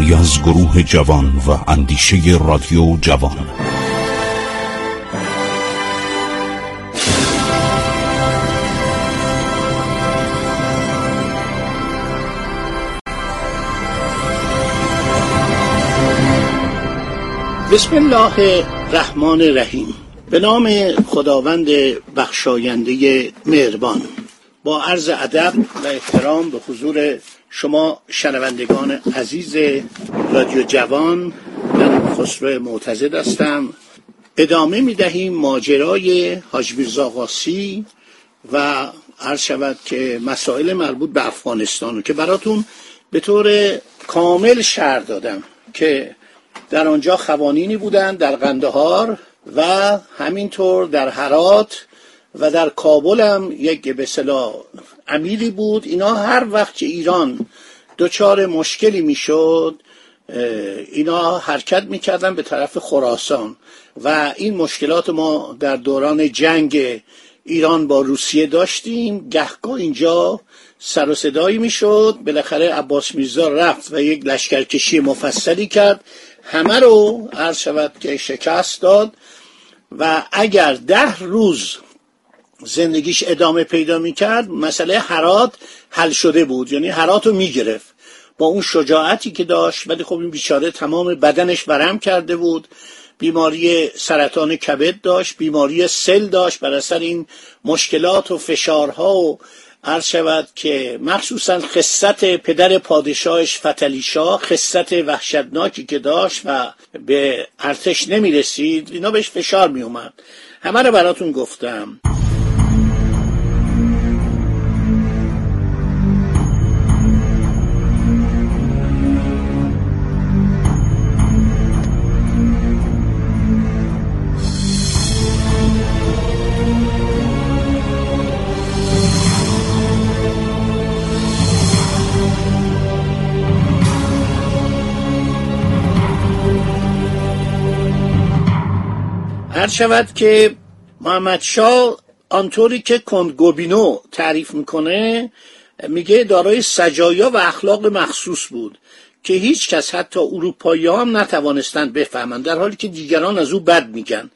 کاری از گروه جوان و اندیشه رادیو جوان. بسم الله الرحمن الرحیم. به نام خداوند بخشاینده مهربان. با عرض ادب و احترام به حضور شما شنوندگان عزیز رادیو جوان من خسرو معتزد هستم. ادامه می دهیم ماجرای حاج میرزا و عرض شود که مسائل مربوط به افغانستان که براتون به طور کامل شهر دادم که در آنجا خوانینی بودند در قندهار و همینطور در هرات و در کابل هم یک به امیری بود. اینا هر وقت که ایران دچار مشکلی می‌شد اینا حرکت می‌کردن به طرف خراسان. و این مشکلات ما در دوران جنگ ایران با روسیه داشتیم. گهگاه اینجا سر و صدایی می‌شد. بالاخره عباس میرزا رفت و یک لشکرکشی مفصلی کرد. همه رو عرض شود که شکست داد. و اگر ده روز زندگیش ادامه پیدا می‌کرد مسئله حرات حل شده بود. یعنی حرات رو می‌گرفت. با اون شجاعتی که داشت ولی خب این بیچاره تمام بدنش ورم کرده بود. بیماری سرطان کبد داشت بیماری سل داشت. بر اثر این مشکلات و فشارها و عرض شود که مخصوصا خصت پدر پادشاهش فتلیشا خصت وحشتناکی که داشت و به ارتش نمی رسید اینا بهش فشار می اومد همه رو براتون گفتم. هر شود که محمد شاه آنطوری که کندگوبینو تعریف می‌کنه میگه دارای سجایا و اخلاق مخصوص بود که هیچ کس حتی اروپایی هم نتوانستند بفهمند در حالی که دیگران از او بد میگن.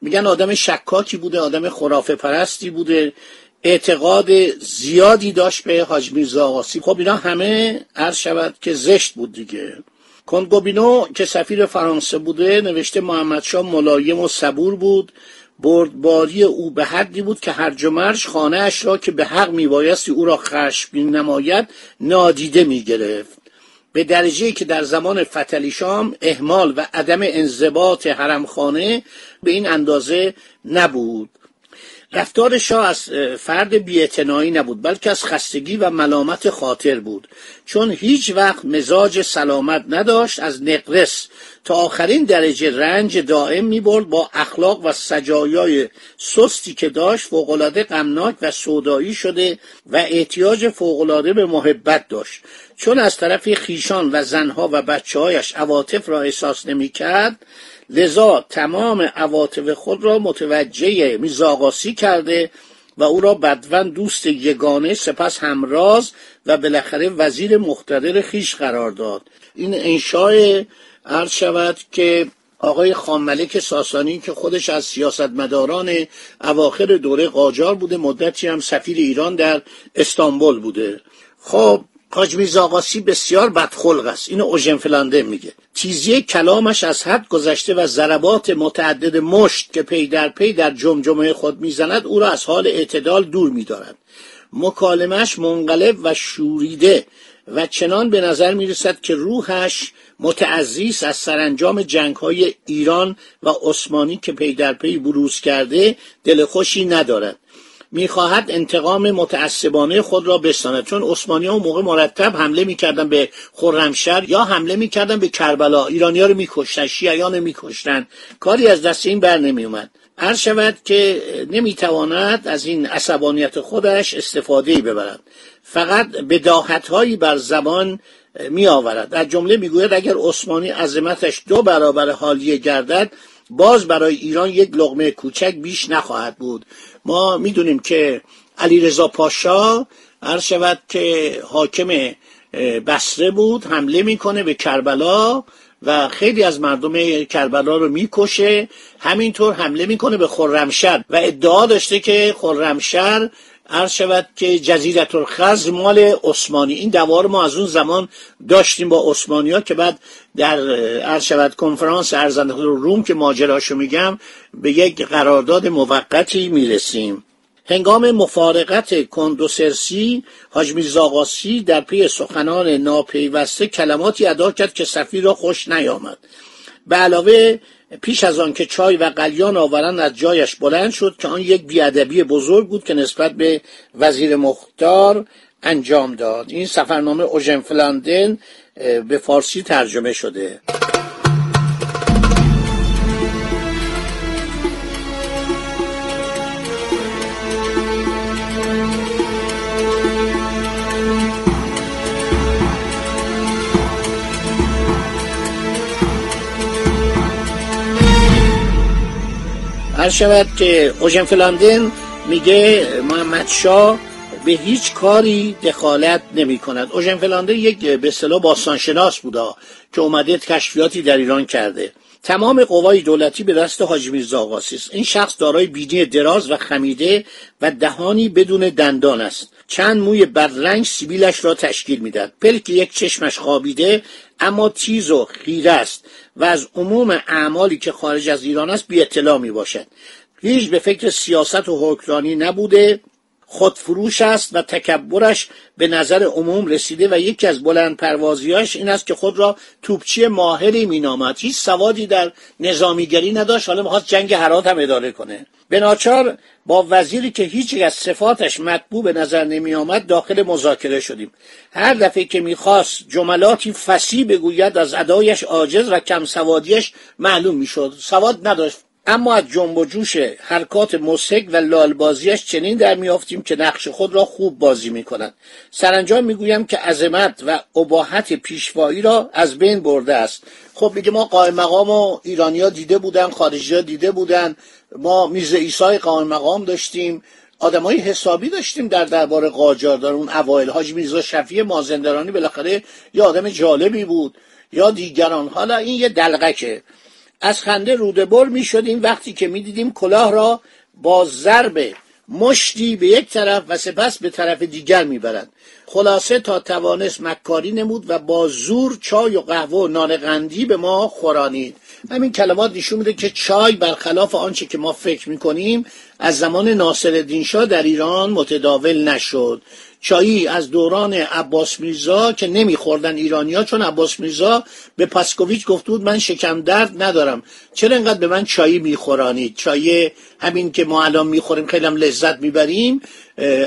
میگن آدم شکاکی بوده آدم خرافه پرستی بوده اعتقاد زیادی داشت به حاج میرزا خب اینا همه عرض شود که زشت بود دیگه. کنگوبینو که سفیر فرانسه بوده نوشته محمدشاه ملایم و صبور بود. بردباری او به حدی بود که هر مرج خانه اش را که به حق میبایستی او را خشمگین نماید نادیده می‌گرفت. به درجه که در زمان فتلی شام اهمال و عدم انضباط حرمخانه به این اندازه نبود. رفتار شاه از فرد بیاعتنایی نبود بلکه از خستگی و ملامت خاطر بود. چون هیچ وقت مزاج سلامت نداشت از نقرس. تا آخرین درجه رنج دائم می برد با اخلاق و سجایای سستی که داشت فوقالعاده غمناک و سودایی شده و احتیاج فوقالعاده به محبت داشت. چون از طرف خیشان و زنها و بچه هایش عواطف را احساس نمی کرد لذا تمام عواطف خود را متوجه میزاقاسی کرده و او را بدون دوست یگانه سپس همراز و بالاخره وزیر مختدر خیش قرار داد. این انشای عرض شود که آقای خامملک ساسانی که خودش از سیاستمداران اواخر دوره قاجار بوده مدتی هم سفیر ایران در استانبول بوده. خب حاج میرزا بسیار بدخلق است. اینو اوژن فلانده میگه. تیزی کلامش از حد گذشته و ضربات متعدد مشت که پی در پی در جمجمه خود می‌زند او را از حال اعتدال دور میدارد. مکالمش منقلب و شوریده و چنان به نظر می‌رسد که روحش متعزیز از سرانجام جنگ های ایران و عثمانی که پی در پی بروز کرده دل خوشی ندارد. می‌خواهد انتقام متعصبانه خود را بستاند. چون عثمانی ها موقع مرتب حمله می‌کردن به خرمشهر یا حمله می‌کردن به کربلا. ایرانی ها رو میکشتن شیعیان میکشتن. کاری از دست این بر نمیومد هر شود که نمی‌تواند از این عصبانیت خودش استفاده ببرد. فقط بداهت هایی بر زبان می آورد در جمله می‌گوید اگر عثمانی عظمتش دو برابر حالیه گردد باز برای ایران یک لغمه کوچک بیش نخواهد بود. ما می‌دونیم که علی رضا پاشا هر شود که حاکم بسره بود حمله می‌کنه به کربلا. و خیلی از مردم کربلا رو می‌کشه. همینطور حمله می‌کنه به خرمشهر و ادعا داشته که خرمشهر عرض شود که جزیرت الخز مال عثمانی. این دوار ما از اون زمان داشتیم با عثمانی ها که بعد در عرض شود کنفرانس ارزنده روم که ماجراشو میگم به یک قرارداد موقتی می‌رسیم. هنگام مفارقت کندوسرسی حاج میرزا در پی سخنان ناپیوسته کلماتی ادا کرد که سفیر را خوش نیامد. به علاوه پیش از آن که چای و قلیان آورن از جایش بلند شد که آن یک بیادبی بزرگ بود که نسبت به وزیر مختار انجام داد. این سفرنامه اوژن فلاندن به فارسی ترجمه شده. هر شود که اوژن فلاندن میگه محمد شاه به هیچ کاری دخالت نمی کند اوژن فلاندن یک به اصطلاح باستانشناس بودا که اومده کشفیاتی در ایران کرده. تمام قوای دولتی به دست حاجی میرزا است. این شخص دارای بینی دراز و خمیده و دهانی بدون دندان است. چند موی بدرنگ سیبیلش را تشکیل می‌داد پلک یک چشمش خوابیده اما تیز و خیره است و از عموم اعمالی که خارج از ایران است بی اطلاع می باشد هیچ به فکر سیاست و حکمرانی نبوده. خودفروش است و تکبرش به نظر عموم رسیده و یکی از بلند پروازیاش این است که خود را توپچی ماهری مینامد. هیچ سوادی در نظامیگری نداشت. حالا می‌خواست جنگ هرات هم اداره کنه. به ناچار با وزیری که هیچ از صفاتش مطبوع به نظر نمی آمد داخل مذاکره شدیم. هر دفعه که می‌خواست جملاتی فسی بگوید از ادایش عاجز و کم سوادیش معلوم می‌شد. سواد نداشت. اما از جنب و جوش حرکات مسک و لالبازیش چنین در میافتیم که نقش خود را خوب بازی می کند سرانجام می‌گویم که عظمت و اباحت پیشوایی را از بین برده است. خب میگه ما قائم مقام و ایرانیا دیده بودن خارجی دیده بودن. ما میز ایسای قائم مقام داشتیم. آدمای حسابی داشتیم در دربار قاجار در اون اوایل حاج میرزا شفیع مازندرانی بالاخره یه آدم جالبی بود. یا دیگران. حالا این یه دلغکه از خنده روده بر می شدیم وقتی که می دیدیم کلاه را با ضرب مشتی به یک طرف و سپس به طرف دیگر می‌برند. خلاصه تا توانست مکاری نمود و با زور چای و قهوه و نان قندی به ما خورانید. همین کلمات نشون میده که چای برخلاف آنچه که ما فکر می‌کنیم از زمان ناصر شاه در ایران متداول نشد. چایی از دوران عباس میرزا که نمیخوردن ایرانیا چون عباس میرزا به پاسکوویچ گفت بود من شکم درد ندارم. چرا انقدر به من چایی میخورانید؟ چای همین که ما الان می‌خوریم خیلی هم لذت می‌بریم.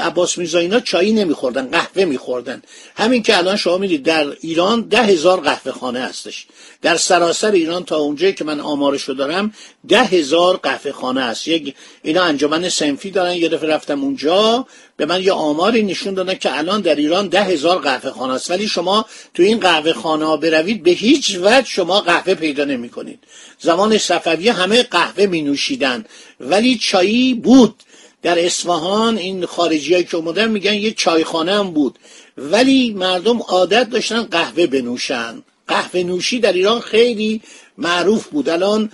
عباس میرزا اینا چایی نمیخوردن قهوه میخوردن. همین که الان شما می‌دید در ایران ده هزار قهوه خانه هستش. در سراسر ایران تا اونجایی که من آمارشو دارم ده هزار قهوه خانه هست. یک اینا انجمن سنفی دارن یه دفعه رفتم اونجا به من یه آماری نشون دادن که الان در ایران ده هزار قهوه خانه است. ولی شما تو این قهوه خانه ها بروید به هیچ وجه شما قهوه پیدا نمی کنید زمان صفویه همه قهوه می نوشیدن ولی چایی بود. در اصفهان این خارجی که اومدن میگن یه چایخانه هم بود. ولی مردم عادت داشتن قهوه بنوشن. قهوه نوشی در ایران خیلی معروف بود. الان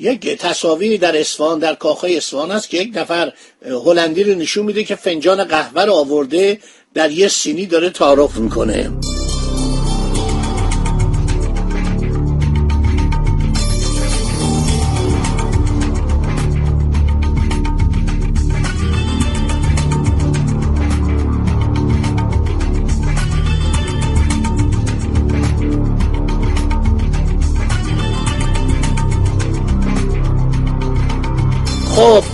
یک تصاویری در اصفهان در کاخهای اصفهان است که یک نفر هلندی رو نشون میده که فنجان قهوه رو آورده در یه سینی داره تعارف می‌کنه. خب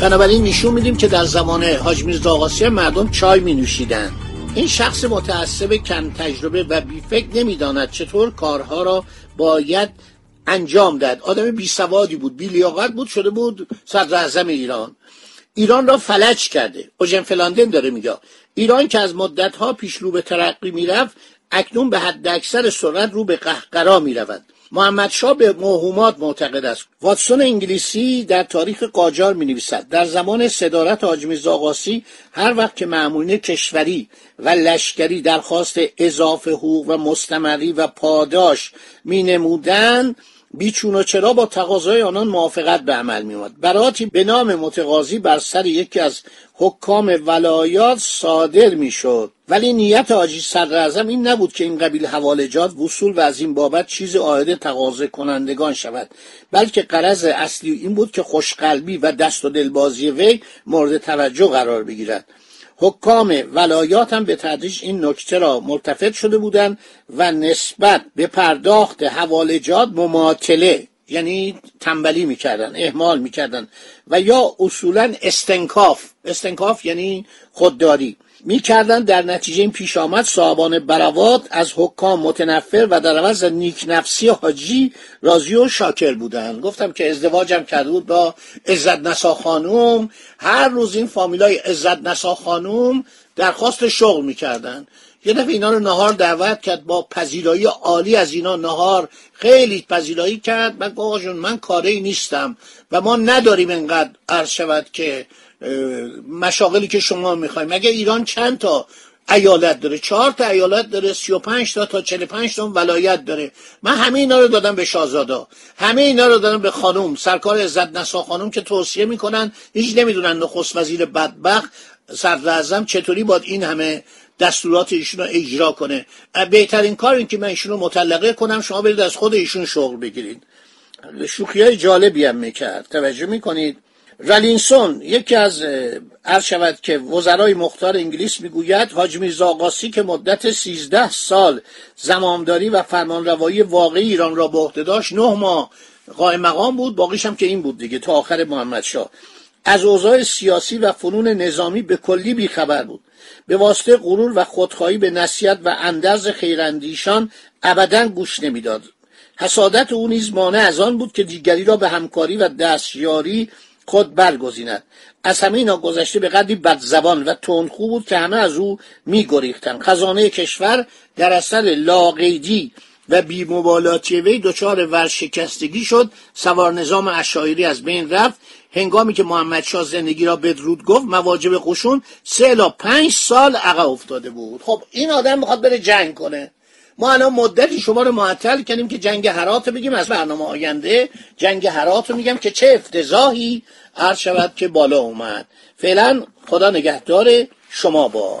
بنابراین نشون میدیم که در زمان حاج میرزا مردم چای می نوشیدن این شخص متعصب کم تجربه و بیفکر نمی‌داند چطور کارها را باید انجام داد آدم بی سوادی بود بی لیاقت بود شده بود صدر اعظم ایران. ایران را فلج کرده. اوژن فلاندن داره میگه. ایران که از مدتها پیش رو به ترقی می‌رفت اکنون به حد اکثر سرعت رو به قهقرا می‌رود. محمد شاه به موهومات معتقد است. واتسون انگلیسی در تاریخ قاجار می نویسد در زمان صدارت حاجی زاغاسی هر وقت که معمولین کشوری و لشکری درخواست اضافه حقوق و مستمری و پاداش می نمودن بیچون و چرا با تقاضای آنان موافقت به عمل میآمد. براتی به نام متقاضی بر سر یکی از حکام ولایات صادر می‌شد. ولی نیت حاجی صدر این نبود که این قبیل حوالجات وصول و از این بابت چیز عاید تقاضا کنندگان شود. بلکه قرض اصلی این بود که خوشقلبی و دست و دلبازی وی مورد توجه قرار بگیرد. حکام ولایات هم به تدریج این نکته را مرتفع شده بودند و نسبت به پرداخت حوالجات مماطله یعنی تنبلی می‌کردن اهمال می‌کردن و یا اصولا استنکاف. استنکاف یعنی خودداری. می‌کردن در نتیجه این پیش آمد صاحبان بروات از حکام متنفر و در عوض نیک نفسی حاجی راضی و شاکر بودن. گفتم که ازدواجم کرده بود با عزت نسا خانوم. هر روز این فامیلای عزت نسا خانوم درخواست شغل می‌کردن. یه دفعه اینا رو نهار دعوت کرد با پذیرایی عالی از اینا نهار خیلی پذیرایی کرد. من آقا من کاری نیستم و ما نداریم انقدر عرض شود که مشاغلی که شما می‌خوایم مگه ایران چند تا ایالت داره؟ چهار تا ایالت داره سی و پنج تا تا چل پنج تا ولایت داره. من همه اینا رو دادم به شاهزادا. همه اینا رو دادم به خانوم سرکار عزت نسا خانوم که توصیه می‌کنن هیچ نمی‌دونن نخست وزیر بدبخت صدر چطوری باید این همه دستورات ایشون رو اجرا کنه؟ بهترین کار این که من ایشون رو مطلقه کنم شما برید از خود ایشون شغل بگیرید. شوخی های جالبی هم می‌کرد. توجه می‌کنید؟ رالینسون یکی از عرض شود که وزرای مختار انگلیس می‌گوید حاج میرزا که مدت سیزده سال زمامداری و فرمانروایی واقعی ایران را به عهده داشت نه ماه قائم مقام بود باقیش هم که این بود دیگه تا آخر محمد شاه. از اوضاع سیاسی و فنون نظامی به کلی بیخبر بود. به واسطه غرور و خودخواهی به نصیحت و اندرز خیراندیشان ابدا گوش نمی‌داد. حسادت او نیز مانع از آن بود که دیگری را به همکاری و دستیاری خود برگزیند. از همه اینا گذشته به قدری بدزبان و تندخو بود که همه از او میگریختند. خزانه کشور در اثر لاقیدی و بیمبالاتی وی دچار ورشکستگی شد. سوار نظام اشایری از بین رفت. هنگامی که محمد شاه زندگی را بدرود گفت مواجب قشون سه الا پنج سال عقب افتاده بود. خب این آدم می‌خواد بره جنگ کنه. ما الان مدتی شما رو معطل کردیم که جنگ هرات بگیم از برنامه آینده جنگ هرات رو میگم که چه افتضاحی عرض شود که بالا اومد. فعلا خدا نگهدار شما با.